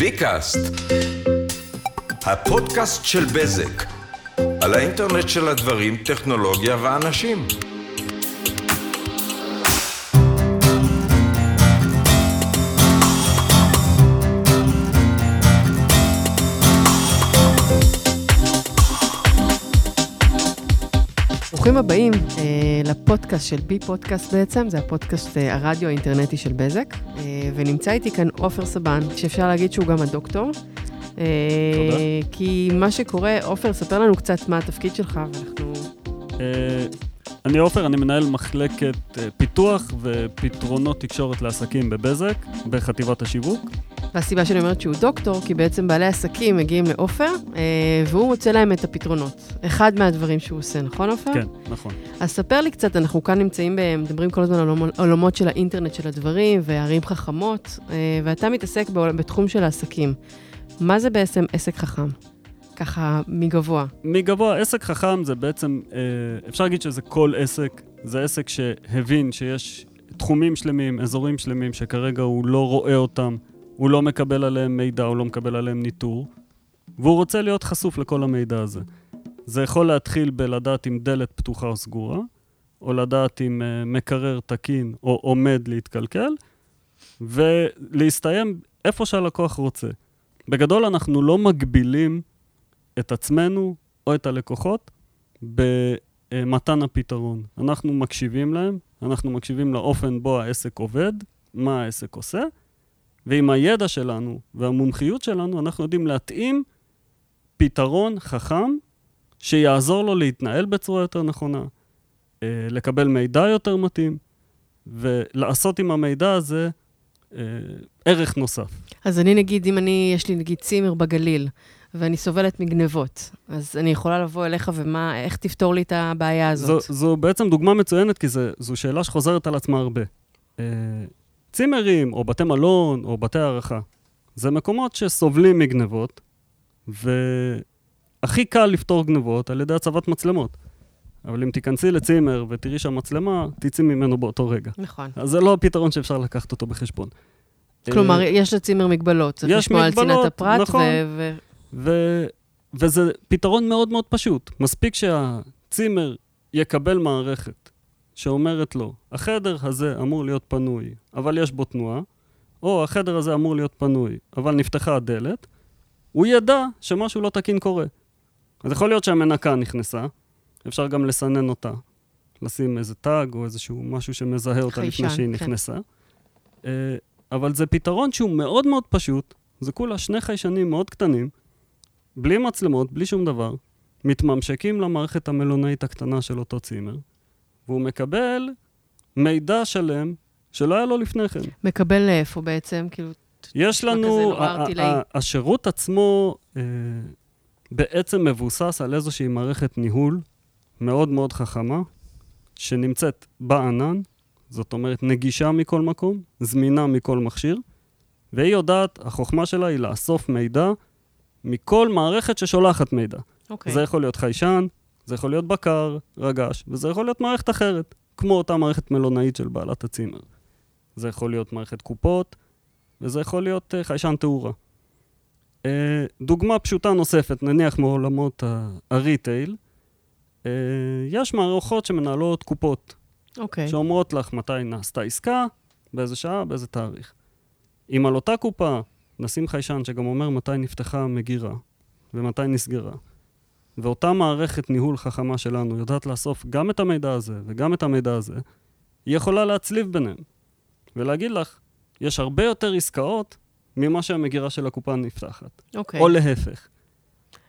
ביקאסט, הפודקאסט של בזק, על האינטרנט של הדברים, טכנולוגיה ואנשים. ברוכים הבאים אה, לפודקאסט של בי פודקאסט בעצם, זה הפודקאסט אה, הרדיו האינטרנטי של בזק, אה, ונמצא איתי כאן עופר סבן, שאפשר להגיד שהוא גם הדוקטור. אה, תודה. כי מה שקורה, עופר, ספר לנו קצת מה התפקיד שלך, ואנחנו... אה, אני עופר, אני מנהל מחלקת אה, פיתוח ופתרונות תקשורת לעסקים בבזק, בחטיבת השיווק. והסיבה שאני אומרת שהוא דוקטור, כי בעצם בעלי עסקים מגיעים לעופר, אה, והוא מוצא להם את הפתרונות. אחד מהדברים שהוא עושה, נכון עופר? כן, נכון. אז ספר לי קצת, אנחנו כאן נמצאים, ב- מדברים כל הזמן על עולמות- של האינטרנט של הדברים וערים חכמות, אה, ואתה מתעסק בתחום של העסקים. מה זה בעצם עסק חכם? ככה, מגבוה. מגבוה, עסק חכם זה בעצם, אה, אפשר להגיד שזה כל עסק, זה עסק שהבין שיש תחומים שלמים, אזורים שלמים, שכרגע הוא לא רואה אותם, הוא לא מקבל עליהם מידע, הוא לא מקבל עליהם ניטור, והוא רוצה להיות חשוף לכל המידע הזה. זה יכול להתחיל בלדעת אם דלת פתוחה או סגורה, או לדעת אם אה, מקרר תקין או עומד להתקלקל, ולהסתיים איפה שהלקוח רוצה. בגדול אנחנו לא מגבילים את עצמנו או את הלקוחות במתן הפתרון. אנחנו מקשיבים להם, אנחנו מקשיבים לאופן בו העסק עובד, מה העסק עושה, ועם הידע שלנו והמומחיות שלנו, אנחנו יודעים להתאים פתרון חכם שיעזור לו להתנהל בצורה יותר נכונה, אה, לקבל מידע יותר מתאים, ולעשות עם המידע הזה אה, ערך נוסף. אז אני נגיד, אם אני, יש לי נגיד צימר בגליל, ואני סובלת מגנבות, אז אני יכולה לבוא אליך ומה, איך תפתור לי את הבעיה הזאת? זו, זו בעצם דוגמה מצוינת, כי זה, זו שאלה שחוזרת על עצמה הרבה. צימרים, או בתי מלון, או בתי הערכה, זה מקומות שסובלים מגנבות, והכי קל לפתור גנבות על ידי הצבת מצלמות. אבל אם תיכנסי לצימר ותראי שהמצלמה, תצאי ממנו באותו רגע. נכון. אז זה לא הפתרון שאפשר לקחת אותו בחשבון. כלומר, אה, יש לצימר מגבלות. צריך יש לשמוע על צנעת הפרט, נכון. ו... וזה פתרון מאוד מאוד פשוט. מספיק שהצימר יקבל מערכת שאומרת לו, החדר הזה אמור להיות פנוי, אבל יש בו תנועה, או החדר הזה אמור להיות פנוי, אבל נפתחה הדלת, הוא ידע שמשהו לא תקין קורה. אז יכול להיות שהמנקה נכנסה, אפשר גם לסנן אותה, לשים איזה תג או איזשהו משהו שמזהה אותה חיישן, לפני שהיא כן. נכנסה. אה, אבל זה פתרון שהוא מאוד מאוד פשוט, זה כולה שני חיישנים מאוד קטנים, בלי מצלמות, בלי שום דבר, מתממשקים למערכת המלונאית הקטנה של אותו צימר, והוא מקבל מידע שלם שלא היה לו לפני כן. מקבל לאיפה בעצם? כאילו, יש לנו. ה- השירות עצמו אה, בעצם מבוסס על איזושהי מערכת ניהול מאוד מאוד חכמה, שנמצאת בענן, זאת אומרת נגישה מכל מקום, זמינה מכל מכשיר, והיא יודעת, החוכמה שלה היא לאסוף מידע מכל מערכת ששולחת מידע. אוקיי. זה יכול להיות חיישן, זה יכול להיות בקר, רגש, וזה יכול להיות מערכת אחרת, כמו אותה מערכת מלונאית של בעלת הצימר. זה יכול להיות מערכת קופות, וזה יכול להיות uh, חיישן תאורה. Uh, דוגמה פשוטה נוספת, נניח מעולמות הריטייל, uh, יש מערכות שמנהלות קופות, אוקיי. שאומרות לך מתי נעשתה עסקה, באיזה שעה, באיזה תאריך. אם על אותה קופה נשים חיישן שגם אומר מתי נפתחה מגירה ומתי נסגרה, ואותה מערכת ניהול חכמה שלנו יודעת לאסוף גם את המידע הזה וגם את המידע הזה, היא יכולה להצליב ביניהם ולהגיד לך, יש הרבה יותר עסקאות ממה שהמגירה של הקופה נפתחת, אוקיי. או להפך.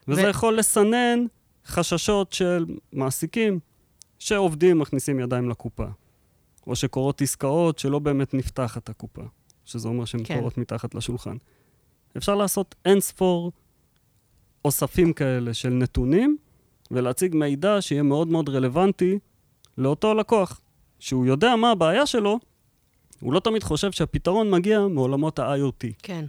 וזה ו- יכול לסנן חששות של מעסיקים שעובדים מכניסים ידיים לקופה, או שקורות עסקאות שלא באמת נפתחת הקופה, שזה אומר שהן כן. קורות מתחת לשולחן. אפשר לעשות אין ספור אוספים כאלה של נתונים, ולהציג מידע שיהיה מאוד מאוד רלוונטי לאותו לקוח, שהוא יודע מה הבעיה שלו, הוא לא תמיד חושב שהפתרון מגיע מעולמות ה-IoT. כן.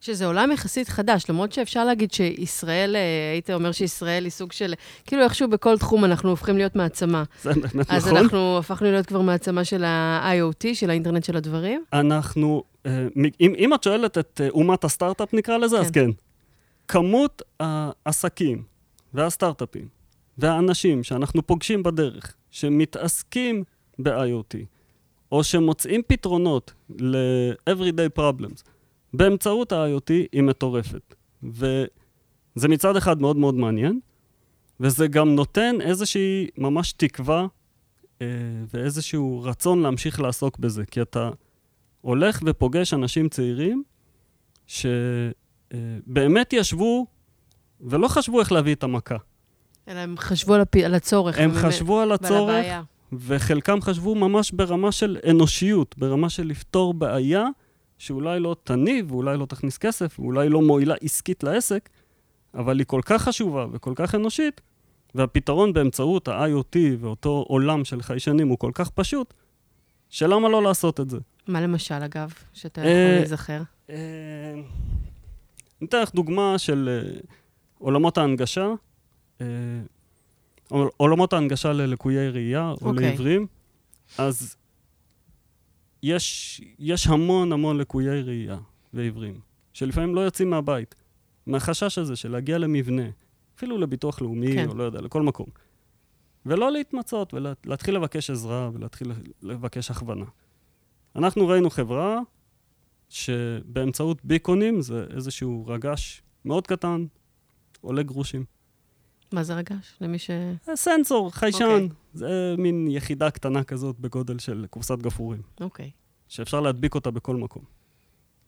שזה עולם יחסית חדש, למרות שאפשר להגיד שישראל, אה, היית אומר שישראל היא סוג של, כאילו איכשהו בכל תחום אנחנו הופכים להיות מעצמה. זה באמת אז נכון. אנחנו הפכנו להיות כבר מעצמה של ה-IoT, של האינטרנט של הדברים. אנחנו, אה, אם, אם את שואלת את אה, אומת הסטארט-אפ נקרא לזה, אז כן. כמות העסקים והסטארט-אפים והאנשים שאנחנו פוגשים בדרך, שמתעסקים ב-IoT, או שמוצאים פתרונות ל-everyday problems באמצעות ה-IoT, היא מטורפת. וזה מצד אחד מאוד מאוד מעניין, וזה גם נותן איזושהי ממש תקווה אה, ואיזשהו רצון להמשיך לעסוק בזה, כי אתה הולך ופוגש אנשים צעירים שבאמת ישבו ולא חשבו איך להביא את המכה. אלא הם חשבו על, הפ... על הצורך. הם באמת, חשבו על הצורך, הבעיה. וחלקם חשבו ממש ברמה של אנושיות, ברמה של לפתור בעיה שאולי לא תניב, ואולי לא תכניס כסף, ואולי לא מועילה עסקית לעסק, אבל היא כל כך חשובה וכל כך אנושית, והפתרון באמצעות ה-IoT ואותו עולם של חיישנים הוא כל כך פשוט, שלמה לא לעשות את זה? מה למשל, אגב, שאתה אה, יכול להיזכר? אני אתן לך דוגמה של אה, עולמות ההנגשה, אה, עול- עולמות ההנגשה ללקויי ראייה או אוקיי. לעיוורים, אז יש, יש המון המון לקויי ראייה ועיוורים, שלפעמים לא יוצאים מהבית, מהחשש הזה של להגיע למבנה, אפילו לביטוח לאומי, כן. או לא יודע, לכל מקום. ולא להתמצות, ולהתחיל לבקש עזרה ולהתחיל לבקש הכוונה. אנחנו ראינו חברה שבאמצעות ביקונים זה איזשהו רגש מאוד קטן, עולה גרושים. מה זה רגש? למי ש... זה סנסור, חיישן. אוקיי. זה מין יחידה קטנה כזאת בגודל של קופסת גפרורים, אוקיי. שאפשר להדביק אותה בכל מקום.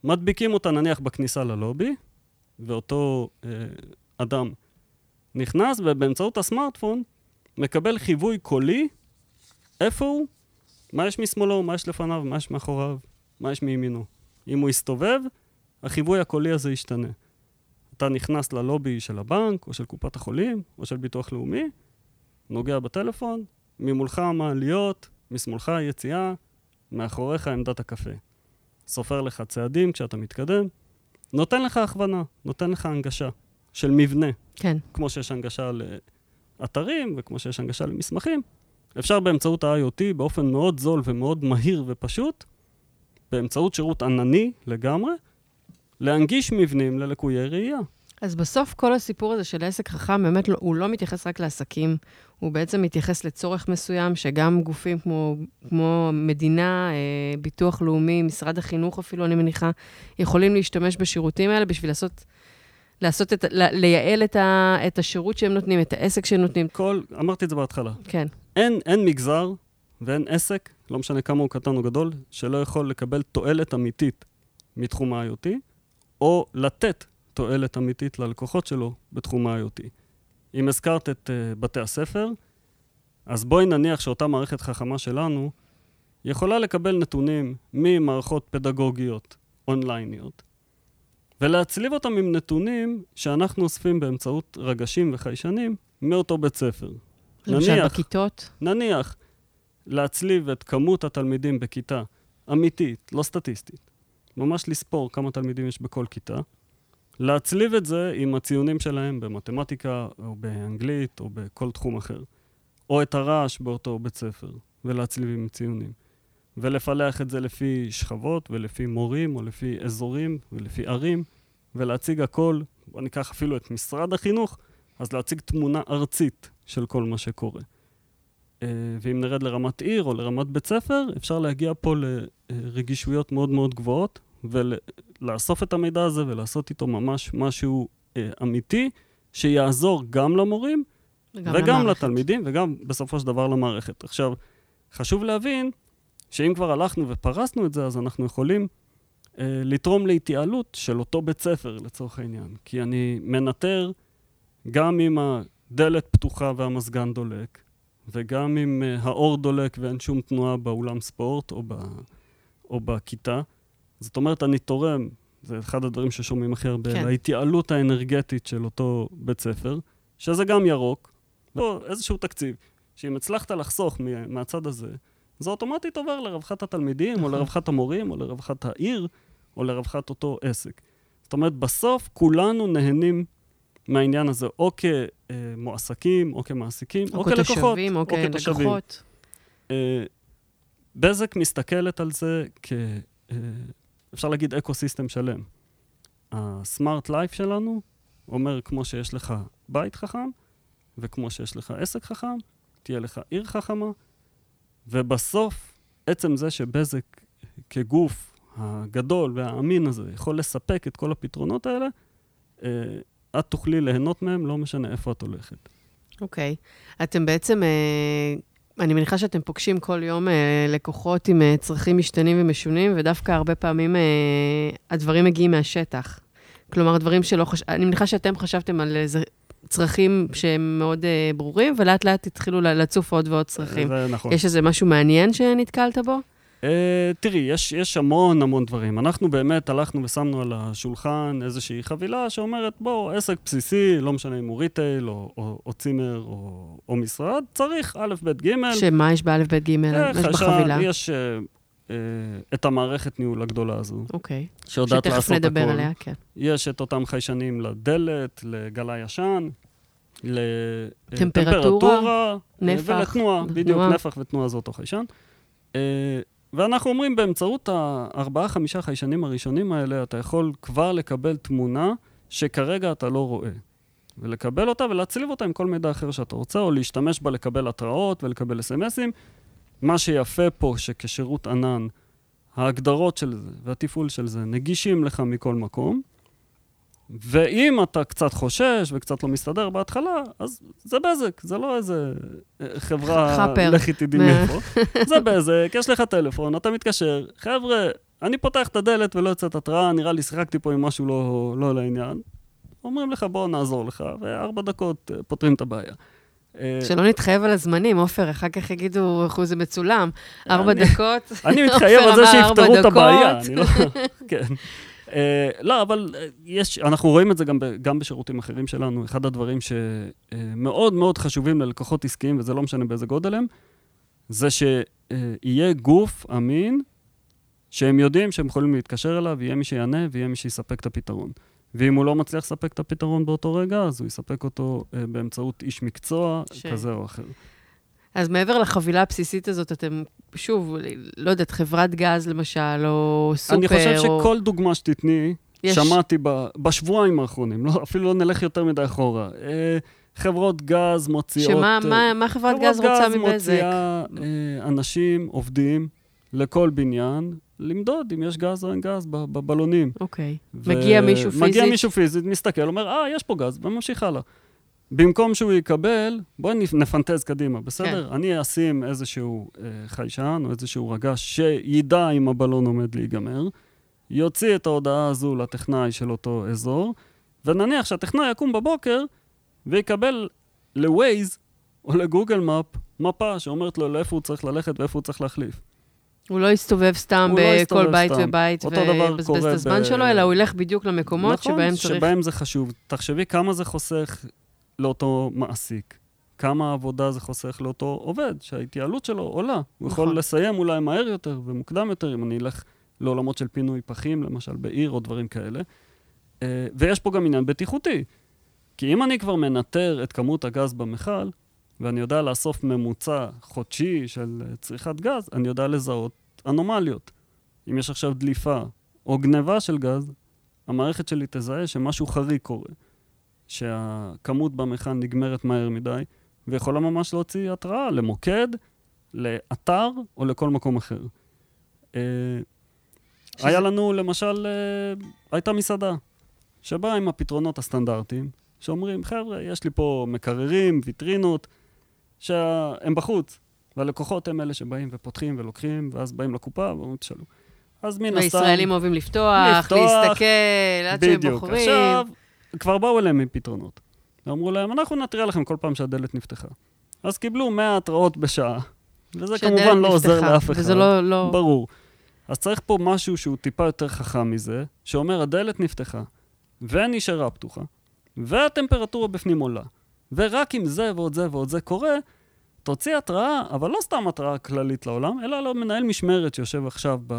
מדביקים אותה נניח בכניסה ללובי, ואותו אה, אדם נכנס, ובאמצעות הסמארטפון מקבל חיווי קולי איפה הוא, מה יש משמאלו, מה יש לפניו, מה יש מאחוריו, מה יש מימינו. אם הוא יסתובב, החיווי הקולי הזה ישתנה. אתה נכנס ללובי של הבנק, או של קופת החולים, או של ביטוח לאומי, נוגע בטלפון, ממולך המעליות, משמאלך היציאה, מאחוריך עמדת הקפה. סופר לך צעדים כשאתה מתקדם, נותן לך הכוונה, נותן לך הנגשה של מבנה. כן. כמו שיש הנגשה לאתרים וכמו שיש הנגשה למסמכים, אפשר באמצעות ה-IoT באופן מאוד זול ומאוד מהיר ופשוט, באמצעות שירות ענני לגמרי, להנגיש מבנים ללקויי ראייה. אז בסוף כל הסיפור הזה של עסק חכם, באמת לא, הוא לא מתייחס רק לעסקים, הוא בעצם מתייחס לצורך מסוים, שגם גופים כמו, כמו מדינה, אה, ביטוח לאומי, משרד החינוך אפילו, אני מניחה, יכולים להשתמש בשירותים האלה בשביל לעשות, לעשות את, לייעל את, ה, את השירות שהם נותנים, את העסק שהם נותנים. כל, אמרתי את זה בהתחלה, כן, אין, אין מגזר ואין עסק, לא משנה כמה הוא קטן או גדול, שלא יכול לקבל תועלת אמיתית מתחום ה-IoT, או לתת תועלת אמיתית ללקוחות שלו בתחום ה-IoT. אם הזכרת את uh, בתי הספר, אז בואי נניח שאותה מערכת חכמה שלנו יכולה לקבל נתונים ממערכות פדגוגיות אונלייניות, ולהצליב אותם עם נתונים שאנחנו אוספים באמצעות רגשים וחיישנים מאותו בית ספר. למשל נניח. בכיתות. נניח, להצליב את כמות התלמידים בכיתה, אמיתית, לא סטטיסטית, ממש לספור כמה תלמידים יש בכל כיתה, להצליב את זה עם הציונים שלהם במתמטיקה, או באנגלית, או בכל תחום אחר, או את הרעש באותו בית ספר, ולהצליב עם ציונים. ולפלח את זה לפי שכבות, ולפי מורים, או לפי אזורים, ולפי ערים, ולהציג הכל, בוא ניקח אפילו את משרד החינוך, אז להציג תמונה ארצית של כל מה שקורה. אה, ואם נרד לרמת עיר או לרמת בית ספר, אפשר להגיע פה לרגישויות מאוד מאוד גבוהות, ולאסוף את המידע הזה ולעשות איתו ממש משהו אה, אמיתי, שיעזור גם למורים וגם וגם למערכת. לתלמידים וגם בסופו של דבר למערכת. עכשיו, חשוב להבין שאם כבר הלכנו ופרסנו את זה, אז אנחנו יכולים אה, לתרום להתייעלות של אותו בית ספר, לצורך העניין. כי אני מנטר גם אם הדלת פתוחה והמזגן דולק, וגם אם אה, האור דולק ואין שום תנועה באולם ספורט או, ב, או בכיתה. זאת אומרת, אני תורם, זה אחד הדברים ששומעים הכי הרבה, כן. להתייעלות האנרגטית של אותו בית ספר, שזה גם ירוק, לא, איזשהו תקציב, שאם הצלחת לחסוך מה- מהצד הזה, זה אוטומטית עובר לרווחת התלמידים, או נכון. לרווחת המורים, או לרווחת העיר, או לרווחת אותו עסק. זאת אומרת, בסוף כולנו נהנים מהעניין הזה, או כמועסקים, או כמעסיקים, או, או כלקוחות, כתושבים, או כתושבים. כלקוחות. אה, בזק מסתכלת על זה כ... אה, אפשר להגיד ecosystem שלם. ה smart life שלנו אומר, כמו שיש לך בית חכם, וכמו שיש לך עסק חכם, תהיה לך עיר חכמה, ובסוף, עצם זה שבזק כגוף הגדול והאמין הזה יכול לספק את כל הפתרונות האלה, אה, את תוכלי ליהנות מהם, לא משנה איפה את הולכת. אוקיי. אתם בעצם, אה, אני מניחה שאתם פוגשים כל יום אה, לקוחות עם אה, צרכים משתנים ומשונים, ודווקא הרבה פעמים הדברים מגיעים מהשטח. כלומר, דברים שלא חש... אני מניחה שאתם חשבתם על איזה צרכים שהם מאוד אה, ברורים, ולאט לאט התחילו לצוף עוד ועוד צרכים. זה נכון. יש איזה משהו מעניין שנתקלת בו? Uh, תראי, יש, יש המון המון דברים. אנחנו באמת הלכנו ושמנו על השולחן איזושהי חבילה שאומרת, בואו, עסק בסיסי, לא משנה אם הוא ריטייל או, או, או צימר או, או משרד, צריך א', ב', ג'. שמה יש באלף, בית, גימל? אה, יש בחבילה. יש uh, uh, את המערכת ניהול הגדולה הזו, אוקיי. שיודעת שתכף לעשות נדבר הכל. עליה, כן. יש את אותם חיישנים לדלת, לגלה ישן, טמפרטורה, לטמפרטורה, נפח, ולתנועה, בדיוק. נפח ותנועה זה אותו חיישן. ואנחנו אומרים, באמצעות הארבעה-חמישה חיישנים הראשונים האלה, אתה יכול כבר לקבל תמונה שכרגע אתה לא רואה. ולקבל אותה ולהצליב אותה עם כל מידע אחר שאתה רוצה, או להשתמש בה לקבל התראות ולקבל אס.אם.אסים. מה שיפה פה, שכשירות ענן, ההגדרות של זה והתפעול של זה נגישים לך מכל מקום. ואם אתה קצת חושש וקצת לא מסתדר בהתחלה, אז זה בזק, זה לא איזה אה, חברה, חאפר. לכי תדעי מאיפה. זה בזק, יש לך טלפון, אתה מתקשר, חבר'ה, אני פותח את הדלת ולא יוצאת התראה, נראה לי שיחקתי פה עם משהו לא, לא לעניין. אומרים לך, בוא נעזור לך, וארבע דקות אה, פותרים את הבעיה. אה, שלא נתחייב על הזמנים, עופר, אחר כך יגידו, איך זה מצולם. ארבע אני- דקות. אני מתחייב על עופר זה אמר ארבע שיפתרו את דקות. הבעיה, לא... כן. אה, לא, אבל אה, יש, אנחנו רואים את זה גם, גם בשירותים אחרים שלנו. אחד הדברים שמאוד מאוד חשובים ללקוחות עסקיים, וזה לא משנה באיזה גודל הם, זה שיהיה גוף אמין, שהם יודעים שהם יכולים להתקשר אליו, יהיה מי שיענה ויהיה מי שיספק את הפתרון. ואם הוא לא מצליח לספק את הפתרון באותו רגע, אז הוא יספק אותו אה, באמצעות איש מקצוע ש- כזה או אחר. אז מעבר לחבילה הבסיסית הזאת, אתם, שוב, לא יודעת, חברת גז למשל, או סופר, אני חושב או... שכל דוגמה שתתני, יש- שמעתי ב, בשבועיים האחרונים, לא, אפילו לא נלך יותר מדי אחורה. אה, חברות גז מוציאות... שמה אה, מה, מה חברת גז רוצה מבזק? מוציאה אה, אנשים, עובדים, לכל בניין, למדוד אם יש גז או אין גז בבלונים. אוקיי. ו- מגיע מישהו מגיע פיזית? מישהו פיזית, מסתכל, אומר, אה, יש פה גז, וממשיך הלאה. במקום שהוא יקבל, בואי נפ- נפנטז קדימה, בסדר? כן. אני אשים איזשהו אה, חיישן או איזשהו רגש שידע אם הבלון עומד להיגמר, יוציא את ההודעה הזו לטכנאי של אותו אזור, ונניח שהטכנאי יקום בבוקר ויקבל ל-Waze או לגוגל מאפ מפה שאומרת לו לאיפה הוא צריך ללכת ואיפה הוא צריך להחליף. הוא לא יסתובב סתם לא בכל יסתובב בית סתם. ובית ויבזבז את הזמן ב- שלו, אלא הוא ילך בדיוק למקומות נכון, שבהם צריך... שבהם זה חשוב. תחשבי כמה זה חוסך לאותו מעסיק. כמה עבודה זה חוסך לאותו עובד, שההתייעלות שלו עולה. הוא יכול נכון. לסיים אולי מהר יותר ומוקדם יותר, אם אני אלך לעולמות של פינוי פחים, למשל בעיר או דברים כאלה. אה, ויש פה גם עניין בטיחותי. כי אם אני כבר מנטר את כמות הגז במכל, ואני יודע לאסוף ממוצע חודשי של אה, צריכת גז, אני יודע לזהות אנומליות. אם יש עכשיו דליפה או גניבה של גז, המערכת שלי תזהה שמשהו חריג קורה, שהכמות במכל נגמרת מהר מדי, ויכולה ממש להוציא התראה למוקד, לאתר או לכל מקום אחר. אה, שזה- היה לנו, למשל, אה, הייתה מסעדה, שבאה עם הפתרונות הסטנדרטיים, שאומרים, חבר'ה, יש לי פה מקררים, ויטרינות, שהם בחוץ, והלקוחות הם אלה שבאים ופותחים ולוקחים, ואז באים לקופה ואומרים, תשאלו. אז מן הסתם... והישראלים אוהבים לפתוח, לפתוח, להסתכל, עד שהם בדיוק. בוחרים. עכשיו, כבר באו אליהם עם פתרונות. ואמרו להם, אנחנו נתריע לכם כל פעם שהדלת נפתחה. אז קיבלו 100 התראות בשעה, וזה כמובן לא עוזר נפתחה, לאף אחד. וזה לא... לא... ברור. אז צריך פה משהו שהוא טיפה יותר חכם מזה, שאומר, הדלת נפתחה, ונשארה פתוחה, והטמפרטורה בפנים עולה. ורק אם זה ועוד זה ועוד זה קורה, תוציא התראה, אבל לא סתם התראה כללית לעולם, אלא למנהל משמרת שיושב עכשיו ב,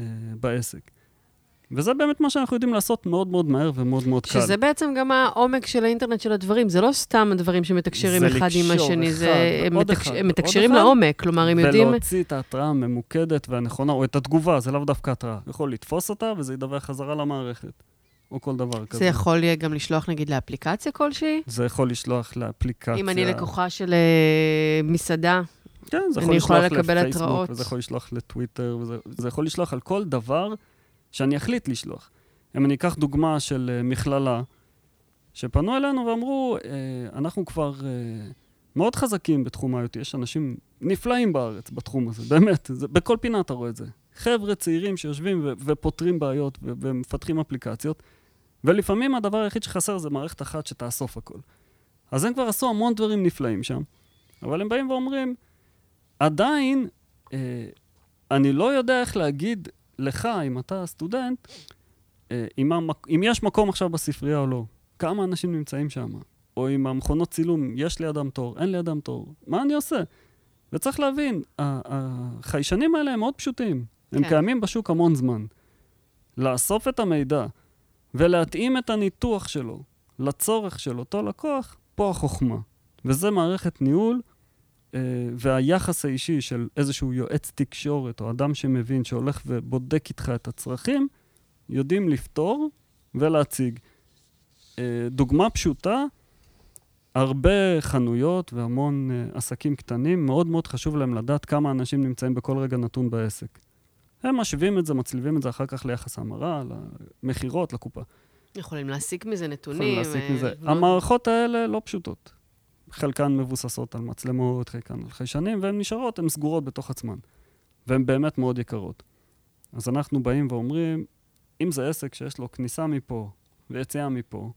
אה, בעסק. וזה באמת מה שאנחנו יודעים לעשות מאוד מאוד מהר ומאוד מאוד קל. שזה בעצם גם העומק של האינטרנט של הדברים. זה לא סתם הדברים שמתקשרים זה אחד עם השני, אחד, זה... הם, מתקש... אחד, הם מתקשרים אחד, לעומק, כלומר, הם יודעים... ולהוציא את ההתראה הממוקדת והנכונה, או את התגובה, זה לאו דווקא התראה. יכול לתפוס אותה וזה ידווח חזרה למערכת, או כל דבר כזה. זה יכול להיות גם לשלוח, נגיד, לאפליקציה כלשהי? זה יכול לשלוח לאפליקציה. אם אני לקוחה של אה, מסעדה, כן, זה אני יכול יכולה לשלוח לקבל לפייסבוק. וזה יכול לשלוח לטוויטר, וזה זה יכול לשלוח על כל דבר שאני אחליט לשלוח. אם אני אקח דוגמה של אה, מכללה, שפנו אלינו ואמרו, אה, אנחנו כבר אה, מאוד חזקים בתחום ה-IoT, יש אנשים נפלאים בארץ בתחום הזה, באמת, זה, בכל פינה אתה רואה את זה. חבר'ה צעירים שיושבים ופותרים בעיות ומפתחים אפליקציות, ולפעמים הדבר היחיד שחסר זה מערכת אחת שתאסוף הכל. אז הם כבר עשו המון דברים נפלאים שם, אבל הם באים ואומרים, עדיין, אה, אני לא יודע איך להגיד לך, אם אתה סטודנט, אה, אם, המק... אם יש מקום עכשיו בספרייה או לא, כמה אנשים נמצאים שם, או אם המכונות צילום, יש לידם תור, אין לידם תור, מה אני עושה? וצריך להבין, החיישנים האלה הם מאוד פשוטים, הם כן. קיימים בשוק המון זמן. לאסוף את המידע ולהתאים את הניתוח שלו לצורך של אותו לקוח, פה החוכמה. וזה מערכת ניהול והיחס האישי של איזשהו יועץ תקשורת או אדם שמבין, שהולך ובודק איתך את הצרכים, יודעים לפתור ולהציג. אה, דוגמה פשוטה, הרבה חנויות והמון אה, עסקים קטנים, מאוד מאוד חשוב להם לדעת כמה אנשים נמצאים בכל רגע נתון בעסק. הם משווים את זה, מצליבים את זה אחר כך ליחס המרה, למכירות, לקופה. יכולים להסיק מזה נתונים. יכולים להסיק אה, מזה. המערכות האלה לא פשוטות. חלקן מבוססות על מצלמות, חלקן על חיישנים, והן נשארות, הן סגורות בתוך עצמן. והן באמת מאוד יקרות. אז אנחנו באים ואומרים, אם זה עסק שיש לו כניסה מפה ויציאה מפה,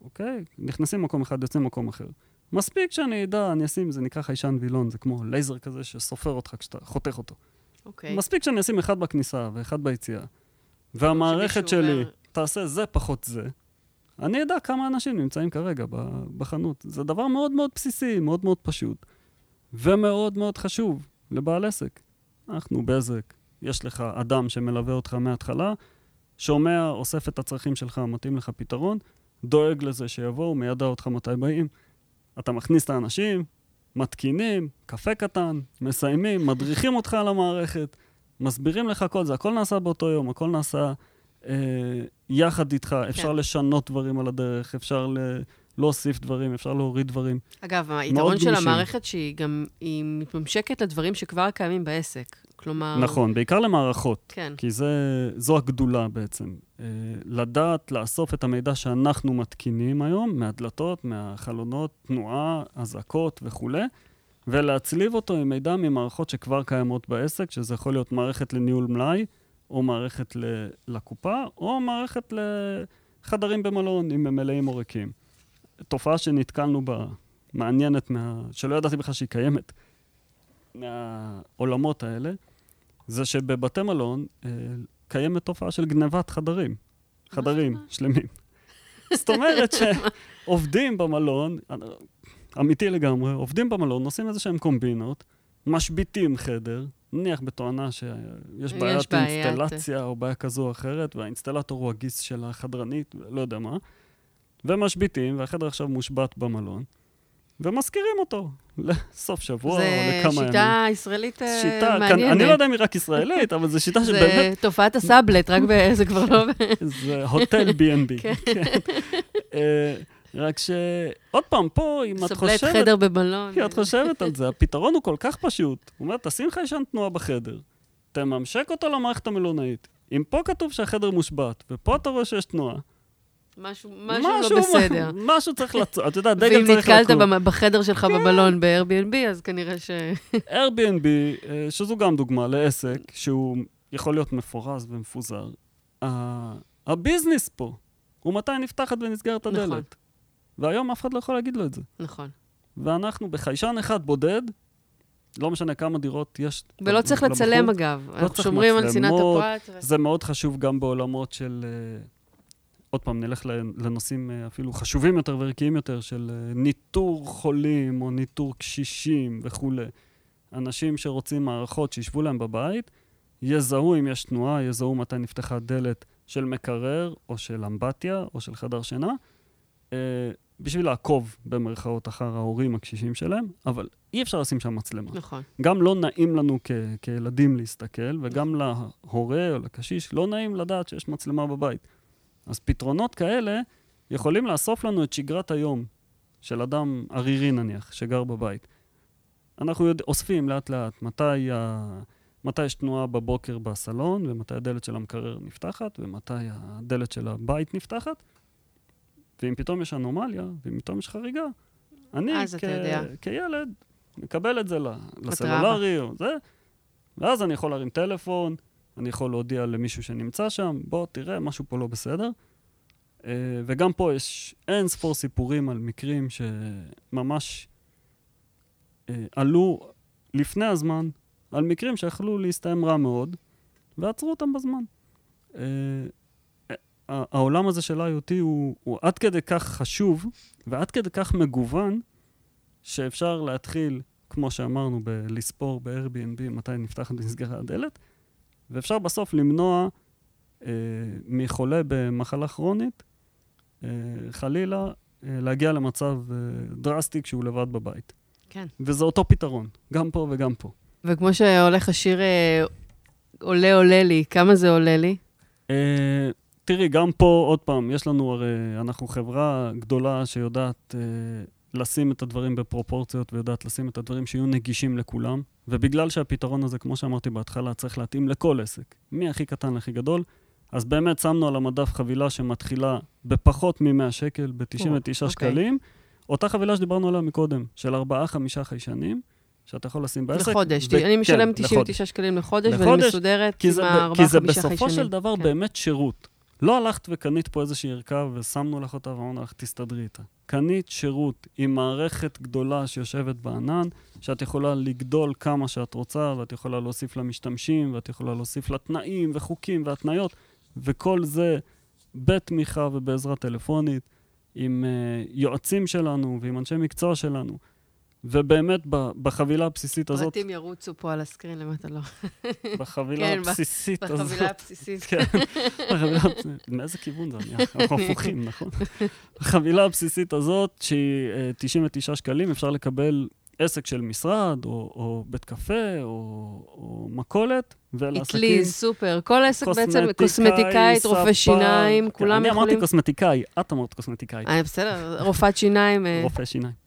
אוקיי? נכנסים מקום אחד, יוצאים מקום אחר. מספיק שאני אדע, אני אשים, זה נקרא חיישן וילון, זה כמו לייזר כזה שסופר אותך כשאתה חותך אותו. אוקיי. מספיק שאני אשים אחד בכניסה ואחד ביציאה, והמערכת שמישהו שלי אומר- תעשה זה פחות זה, אני אדע כמה אנשים נמצאים כרגע בחנות. זה דבר מאוד מאוד בסיסי, מאוד מאוד פשוט, ומאוד מאוד חשוב לבעל עסק. אנחנו בזק, יש לך אדם שמלווה אותך מההתחלה, שומע, אוסף את הצרכים שלך, מתאים לך פתרון, דואג לזה שיבואו, מיידע אותך מתי באים. אתה מכניס את האנשים, מתקינים, קפה קטן, מסיימים, מדריכים אותך על המערכת, מסבירים לך הכל זה, הכל נעשה באותו יום, הכל נעשה יחד איתך, אפשר כן. לשנות דברים על הדרך, אפשר ל- להוסיף דברים, אפשר להוריד דברים. אגב, היתרון של גמישים. המערכת שהיא גם, היא מתממשקת לדברים שכבר קיימים בעסק. כלומר... נכון, בעיקר למערכות. כן. כי זה, זו הגדולה בעצם. אה, לדעת לאסוף את המידע שאנחנו מתקינים היום, מהדלתות, מהחלונות, תנועה, אזעקות וכולי, ולהצליב אותו עם מידע ממערכות שכבר קיימות בעסק, שזה יכול להיות מערכת לניהול מלאי, או מערכת ל- לקופה, או מערכת לחדרים במלון, אם הם מלאים או ריקים. תופעה שנתקלנו בה, מעניינת, מה... שלא ידעתי בכלל שהיא קיימת, מהעולמות האלה, זה שבבתי מלון אה, קיימת תופעה של גנבת חדרים. חדרים? שלמים. זאת אומרת שעובדים במלון, אמיתי לגמרי, עובדים במלון, עושים איזה שהם קומבינות, משביתים חדר, נניח בתואנה שיש יש בעיית בעיית- אינסטלציה או בעיה כזו או אחרת, והאינסטלטור הוא הגיס של החדרנית, לא יודע מה, ומשביתים, והחדר עכשיו מושבת במלון, ומשכירים אותו לסוף שבוע או לכמה ימים. שיטה ישראלית אה, שיטה, כאן, מעניינת. אני לא יודע אם היא רק ישראלית, אבל זו שיטה שבאמת, זה תופעת הסאבלט, רק ב... זה כבר לא... זה הוטל B&B. כן. כן. רק ש... עוד פעם, פה, אם את חושבת... חדר במלון. כי את חושבת על זה, הפתרון הוא כל כך פשוט. הוא אומר, תשים חיישן תנועה בחדר, תממשק אותו למערכת המלונאית. אם פה כתוב שהחדר מושבת, ופה אתה רואה שיש תנועה, משהו משהו לא בסדר. משהו צריך לצאת, את יודעת, דגל ואם צריך נתקלת לקום. במ- בחדר שלך במלון ב-Airbnb, אז כנראה ש... Airbnb, אה, שזו גם דוגמה לעסק שהוא יכול להיות מפורז ומפוזר. הביזנס פה הוא מתי נפתחת ונסגרת נכון. והיום אף אחד לא יכול להגיד לו את זה. נכון. ואנחנו בחיישן אחד בודד, לא משנה כמה דירות יש. ולא צריך לבחור, לצלם, אגב. אנחנו צריך שומרים על צנעת. הפרט. ו- זה מאוד חשוב גם בעולמות של... אה, עוד פעם, נלך לנושאים אה, אפילו חשובים יותר וערכיים יותר, של אה, ניטור חולים או ניטור קשישים וכולי. אנשים שרוצים מערכות שישבו להם בבית, יזהו אם יש תנועה, יזהו מתי נפתחה דלת של מקרר, או של אמבטיה, או של חדר שינה, בשביל לעקוב במרכאות אחר ההורים הקשישים שלהם, אבל אי אפשר לשים שם מצלמה. נכון. גם לא נעים לנו כ- כילדים להסתכל, וגם להורה או לקשיש לא נעים לדעת שיש מצלמה בבית. אז פתרונות כאלה יכולים לאסוף לנו את שגרת היום של אדם ערירי נניח, שגר בבית. אנחנו יודע, אוספים לאט-לאט מתי, ה... מתי יש תנועה בבוקר בסלון, ומתי הדלת של המקרר נפתחת, ומתי הדלת של הבית נפתחת. ואם פתאום יש אנומליה, ואם פתאום יש חריגה, אני יודע. כילד מקבל את זה. לסלולרי או זה, ואז אני יכול להרים טלפון, אני יכול להודיע למישהו שנמצא שם, בוא, תראה, משהו פה לא בסדר. אה, וגם פה יש אין ספור סיפורים על מקרים שממש אה, עלו לפני הזמן, על מקרים שיכלו להסתיים רע מאוד, ועצרו אותם בזמן. אה, העולם הזה של IoT הוא, הוא עד כדי כך חשוב ועד כדי כך מגוון, שאפשר להתחיל, כמו שאמרנו, בלספור ב-Airbnb מתי נפתחת ונסגרה הדלת, ואפשר בסוף למנוע אה, מחולה במחלה כרונית, אה, חלילה, אה, להגיע למצב אה, דרסטי כשהוא לבד בבית. כן. וזה אותו פתרון, גם פה וגם פה. וכמו שהולך השיר אה, עולה עולה לי, כמה זה עולה לי? אה, תראי, גם פה, עוד פעם, יש לנו הרי, אנחנו חברה גדולה שיודעת אה, לשים את הדברים בפרופורציות ויודעת לשים את הדברים שיהיו נגישים לכולם, ובגלל שהפתרון הזה, כמו שאמרתי בהתחלה, צריך להתאים לכל עסק, מהכי קטן להכי גדול, אז באמת שמנו על המדף חבילה שמתחילה בפחות מ-100 שקל, ב-99 אוקיי. שקלים. אותה חבילה שדיברנו עליה מקודם, של 4-5 חיישנים, שאתה יכול לשים בעסק. לחודש. ו- אני משלם כן, 99 לחודש. שקלים לחודש, ואני לחודש, מסודרת כי עם זה, ב- הארבעה, כי זה בסופו חיישנים. של דבר כן. באמת שירות. לא הלכת וקנית פה איזושהי ערכה ושמנו לך אותה ואמרנו לך, תסתדרי איתה. קנית שירות עם מערכת גדולה שיושבת בענן, שאת יכולה לגדול כמה שאת רוצה, ואת יכולה להוסיף לה משתמשים, ואת יכולה להוסיף לה תנאים וחוקים והתניות, וכל זה בתמיכה ובעזרה טלפונית, עם uh, יועצים שלנו ועם אנשי מקצוע שלנו. ובאמת, בחבילה הבסיסית הזאת, פרטים ירוצו פה על הסקרין למטה, לא. בחבילה כן, הבסיסית הזאת, בחבילה הבסיסית. כן, בחבילה הבסיסית, מאיזה כיוון זה? אנחנו הפוכים, נכון? בחבילה הבסיסית הזאת, שהיא אה, 99 שקלים, אפשר לקבל עסק של משרד, או, או בית קפה, או, או מכולת, ולעסקים... אטליז, סופר, כל עסק בעצם, קוסמטיקאי, קוסמטיקאית, רופא. שיניים, כן, כולם אני יכולים... אמרתי קוסמטיקאי, את אמרת קוסמטיקאי. אה, בסדר, רופאת שיניים, אה, רופא שיניים.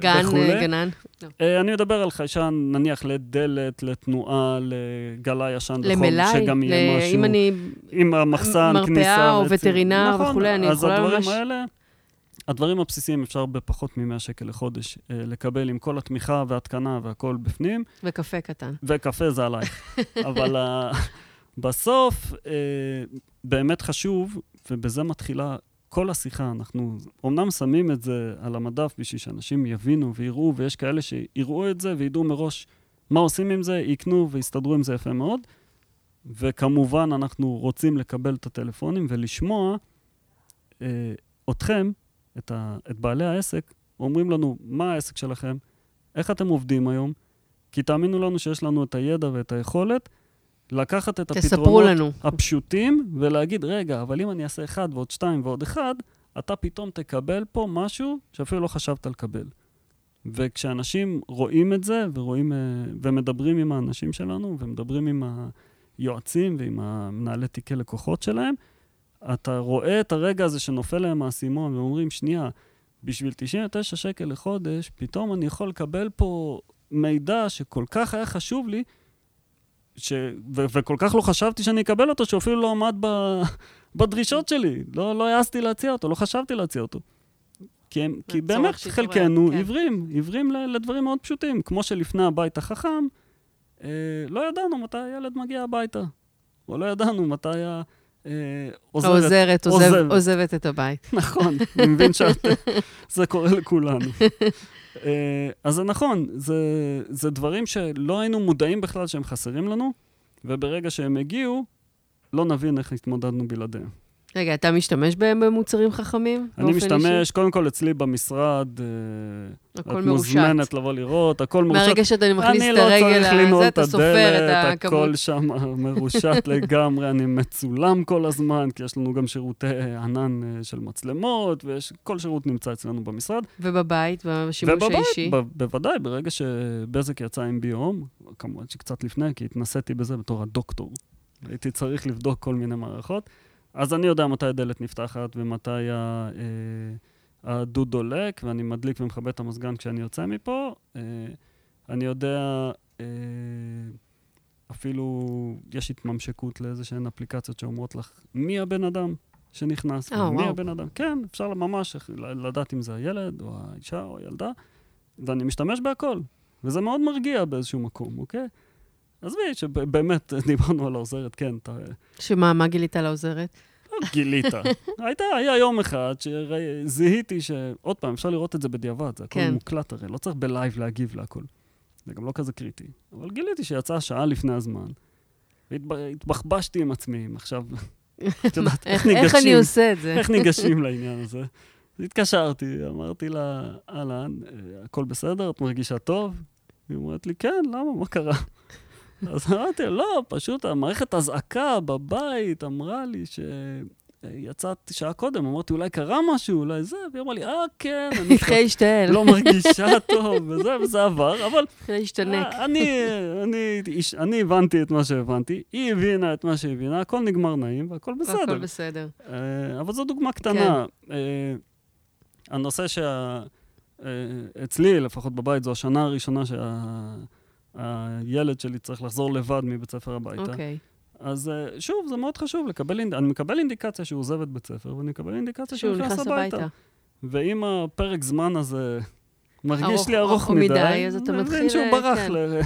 גן. אה, גנן. לא. אה, אני מדבר על חיישן, נניח לדלת, לתנועה, לגלה ישן למלאי, שגם יהיה משהו. אם אני... עם המחסן, מרפאה כניסה. או רצינית. וטרינר נכון, וכולי, אני אז יכולה הדברים ממש- האלה, הדברים הבסיסיים אפשר בפחות מ-100 שקל לחודש אה, לקבל עם כל התמיכה וההתקנה והכל בפנים, וקפה קטן. וקפה זה עלייך. אבל ה- בסוף, אה, באמת חשוב, ובזה מתחילה כל השיחה. אנחנו אומנם שמים את זה על המדף בשביל שאנשים יבינו ויראו, ויש כאלה שיראו את זה וידעו מראש מה עושים עם זה, יקנו ויסתדרו עם זה יפה מאוד. וכמובן, אנחנו רוצים לקבל את הטלפונים ולשמוע אה, אתכם, את, ה, את בעלי העסק, אומרים לנו מה העסק שלכם, איך אתם עובדים היום, כי תאמינו לנו שיש לנו את הידע ואת היכולת לקחת את הפתרונות לנו. הפשוטים ולהגיד, רגע, אבל אם אני אעשה אחד ועוד שתיים ועוד אחד, אתה פתאום תקבל פה משהו שאפילו לא חשבת לקבל. וכשאנשים רואים את זה ורואים, אה, ומדברים עם האנשים שלנו, ומדברים עם היועצים ועם המנהלי תיקי לקוחות שלהם, אתה רואה את הרגע הזה שנופל להם האסימון, ואומרים, שנייה, בשביל 99 שקל לחודש, פתאום אני יכול לקבל פה מידע שכל כך היה חשוב לי, ש... ו- וכל כך לא חשבתי שאני אקבל אותו, שהוא אפילו לא עמד ב... בדרישות שלי. לא, לא העזתי להציע אותו, לא חשבתי להציע אותו. כי, הם, כי באמת חלקנו כן. עיוורים, עיוורים לדברים מאוד פשוטים. כמו שלפני הבית החכם, אה, לא ידענו מתי הילד מגיע הביתה. או לא ידענו מתי ה... אה, עוזרת. העוזרת עוזב- עוזבת. עוזבת את הבית. נכון, אני מבין שזה קורה לכולנו. אה, אז זה נכון, זה, זה דברים שלא היינו מודעים בכלל שהם חסרים לנו, וברגע שהם הגיעו, לא נבין איך התמודדנו בלעדיהם. רגע, אתה משתמש בהם במוצרים חכמים? אני משתמש, אישי? קודם כל אצלי במשרד, אה, הכל את מרושת. מוזמנת לבוא לראות, הכל מרושת. מהרגע שאתה מכניס אני את לא הרגל, צריך לנעול הזה, את אתה סופר את הכמות. הכל שם מרושת לגמרי, אני מצולם כל הזמן, כי יש לנו גם שירותי ענן אה, של מצלמות, וכל שירות נמצא אצלנו במשרד. ובבית, בשימוש ובבית, האישי. ב- בוודאי, ברגע שבזק יצא עם ביום, כמובן שקצת לפני, כי התנסיתי בזה בתור הדוקטור. הייתי צריך לבדוק כל מיני מערכות. אז אני יודע מתי הדלת נפתחת ומתי ה- אה, הדוד דולק, ואני מדליק ומכבה את המזגן כשאני יוצא מפה. אה, אני יודע, אה, אפילו יש התממשקות לאיזה שהן אפליקציות שאומרות לך מי הבן אדם שנכנס, אה, מי וואו. הבן אדם. כן, אפשר ממש לדעת אם זה הילד או האישה או הילדה, ואני משתמש בהכל, וזה מאוד מרגיע באיזשהו מקום, אוקיי? עזבי, שבאמת דיברנו על העוזרת, כן, אתה שמה, מה גילית על העוזרת? לא גילית. הייתה, היה יום אחד שזיהיתי ש... עוד פעם, אפשר לראות את זה בדיעבד, זה הכל כן. מוקלט הרי, לא צריך בלייב להגיב להכל. זה גם לא כזה קריטי. אבל גיליתי שיצאה שעה לפני הזמן, והתבחבשתי עם עצמי, עכשיו, את יודעת, איך איך אני ניגשים, עושה את זה? איך ניגשים לעניין הזה. התקשרתי, אמרתי לה, אהלן, אה, הכל בסדר? את מרגישה טוב? היא אומרת לי, כן, למה? מה קרה? אז אמרתי, לא, פשוט המערכת אזעקה בבית אמרה לי שיצאת שעה קודם, אמרתי, אולי קרה משהו, אולי זה, והיא אמרה לי, אה, כן, אני התחיל להשתעל, לא מרגישה טוב, וזה, וזה עבר, אבל התחיל להשתנק. אה, אני, אני, אני הבנתי את מה שהבנתי, היא הבינה את מה שהבינה, הכל נגמר נעים והכל בסדר. הכל בסדר. אה, אבל זו דוגמה קטנה. אה, הנושא שה... אה, אצלי, לפחות בבית, זו השנה הראשונה שהילד שלי צריך לחזור לבד מבית ספר הביתה. אוקיי. אז אה, שוב, זה מאוד חשוב לקבל, אינד... אני מקבל אינדיקציה שהוא עוזב את בית ספר, ואני מקבל אינדיקציה שהוא נכנס הביתה. הביתה. ואם הפרק זמן הזה מרגיש ארוך- לי ארוך ארוך מדי, מדי, אז אתה אני מתחיל, מבין שהוא אה, ברח כן. ל-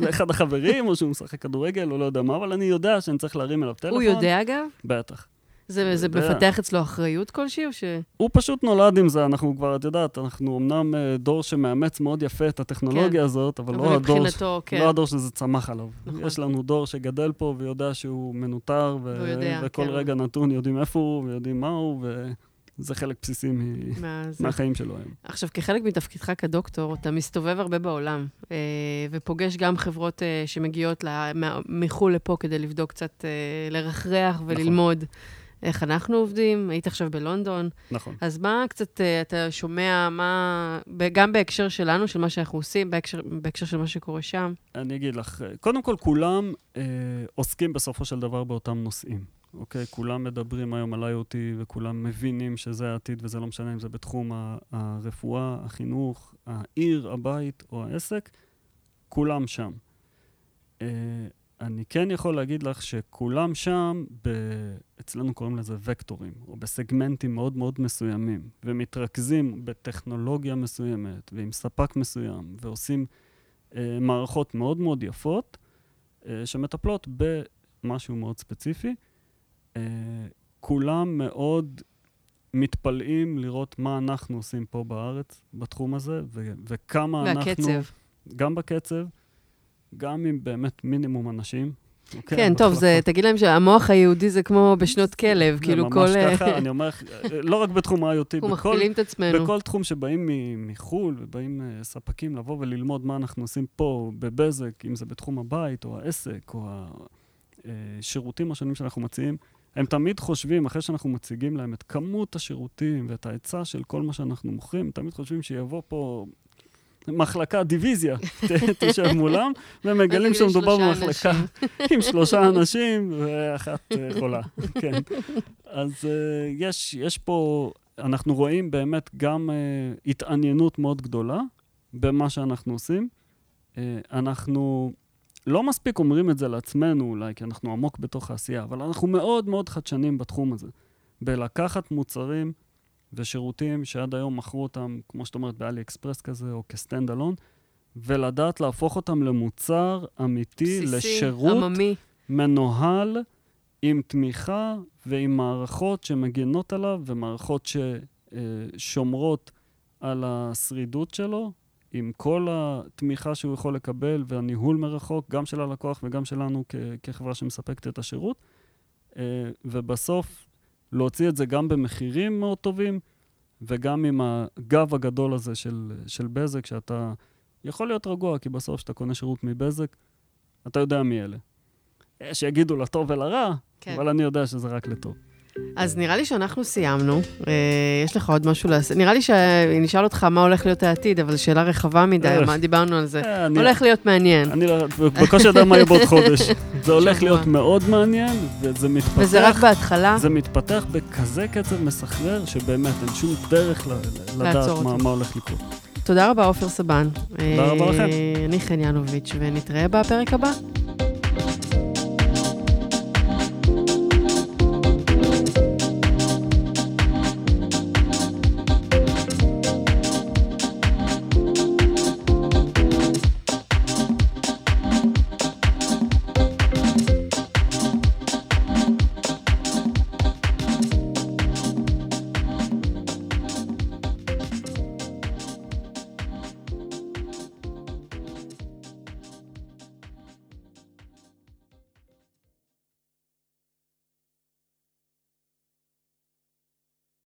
לאחד החברים, או שהוא משחק כדורגל, או לא יודע מה, אבל אני יודע שאני צריך להרים אליו טלפון. הוא יודע, אגב? בטח. זה זה. מפתח אצלו אחריות כלשהי, או ש... הוא פשוט נולד עם זה, אנחנו כבר, את יודעת, אנחנו אמנם אה, דור שמאמץ מאוד יפה את הטכנולוגיה כן. הזאת, אבל, אבל לא הדור, ש- כן. לא הדור שזה צמח עליו. נכון. יש לנו דור שגדל פה ויודע שהוא מנוטר, ו- יודע, וכל כן. רגע נתון יודעים איפה הוא ויודעים מה הוא, וזה חלק בסיסי מ- מה זה? מהחיים שלו היום. עכשיו, כחלק מתפקידך כדוקטור, אתה מסתובב הרבה בעולם, אה, ופוגש גם חברות אה, שמגיעות ל- מה- מחו"ל לפה כדי לבדוק קצת, אה, לרחרח וללמוד איך אנחנו עובדים. היית עכשיו בלונדון, נכון. אז מה קצת אה, אתה שומע, מה, גם בהקשר שלנו, של מה שאנחנו עושים, בהקשר, בהקשר של מה שקורה שם? אני אגיד לך, אה, קודם כל, כולם אה, עוסקים בסופו של דבר באותם נושאים, אוקיי? כולם מדברים היום על IoT וכולם מבינים שזה העתיד וזה לא משנה אם זה בתחום הרפואה, החינוך, העיר, הבית או העסק, כולם שם. אה, אני כן יכול להגיד לך שכולם שם, ב... אצלנו קוראים לזה וקטורים, או בסגמנטים מאוד מאוד מסוימים, ומתרכזים בטכנולוגיה מסוימת ועם ספק מסוים, ועושים אה, מערכות מאוד מאוד יפות, אה, שמטפלות במשהו מאוד ספציפי. אה, כולם מאוד מתפלאים לראות מה אנחנו עושים פה בארץ בתחום הזה, ו- וכמה אנחנו... והקצב. גם בקצב, גם עם באמת מינימום אנשים. אוקיי? כן, טוב, זה. תגיד להם שהמוח היהודי זה כמו בשנות כלב, כאילו כל... זה אה, ממש ככה, אני אומר לך, אה, לא רק בתחום ה-IoT, אנחנו מכפילים את עצמנו. בכל תחום שבאים מחו"ל ובאים אה, ספקים לבוא וללמוד מה אנחנו עושים פה בבזק, אם זה בתחום הבית או העסק או השירותים השונים שאנחנו מציעים, הם תמיד חושבים, אחרי שאנחנו מציגים להם את כמות השירותים ואת ההיצע של כל מה שאנחנו מוכרים, תמיד חושבים שיבוא פה מחלקה, דיוויזיה, תשב מולם, ומגלים שמדובר במחלקה. עם שלושה אנשים ואחת אה, חולה, כן. אז אה, יש, יש פה, אנחנו רואים באמת גם אה, התעניינות מאוד גדולה במה שאנחנו עושים. אנחנו לא מספיק אומרים את זה לעצמנו אולי, כי אנחנו עמוק בתוך העשייה, אבל אנחנו מאוד מאוד חדשנים בתחום הזה. בלקחת מוצרים ושירותים שעד היום מכרו אותם, כמו שאת אומרת, באלי אקספרס כזה, או כסטנד אלון, ולדעת להפוך אותם למוצר אמיתי, בסיסי, לשירות עממי. מנוהל עם תמיכה ועם מערכות שמגנות עליו ומערכות ששומרות על השרידות שלו, עם כל התמיכה שהוא יכול לקבל והניהול מרחוק, גם של הלקוח וגם שלנו כ- כחברה שמספקת את השירות. אה, ובסוף, להוציא את זה גם במחירים מאוד טובים, וגם עם הגב הגדול הזה של, של בזק, שאתה יכול להיות רגוע, כי בסוף כשאתה קונה שירות מבזק, אתה יודע מי אלה. שיגידו לטוב ולרע, כן. אבל אני יודע שזה רק לטוב. אז נראה לי שאנחנו סיימנו. אה, יש לך עוד משהו לעשות? נראה לי שנשאל אותך מה הולך להיות העתיד, אבל שאלה רחבה מדי, מה דיברנו על זה. אה, הולך להיות מעניין. אני לא- בקושי יודע מה יהיה בעוד חודש. זה הולך להיות מאוד מעניין, וזה מתפתח. וזה רק בהתחלה. זה מתפתח בכזה קצב מסחרר, שבאמת אין שום דרך לדעת מה הולך לקרות. תודה רבה, עופר סבן. תודה רבה לכם. אה, אני חן ינוביץ', ונתראה בפרק הבא.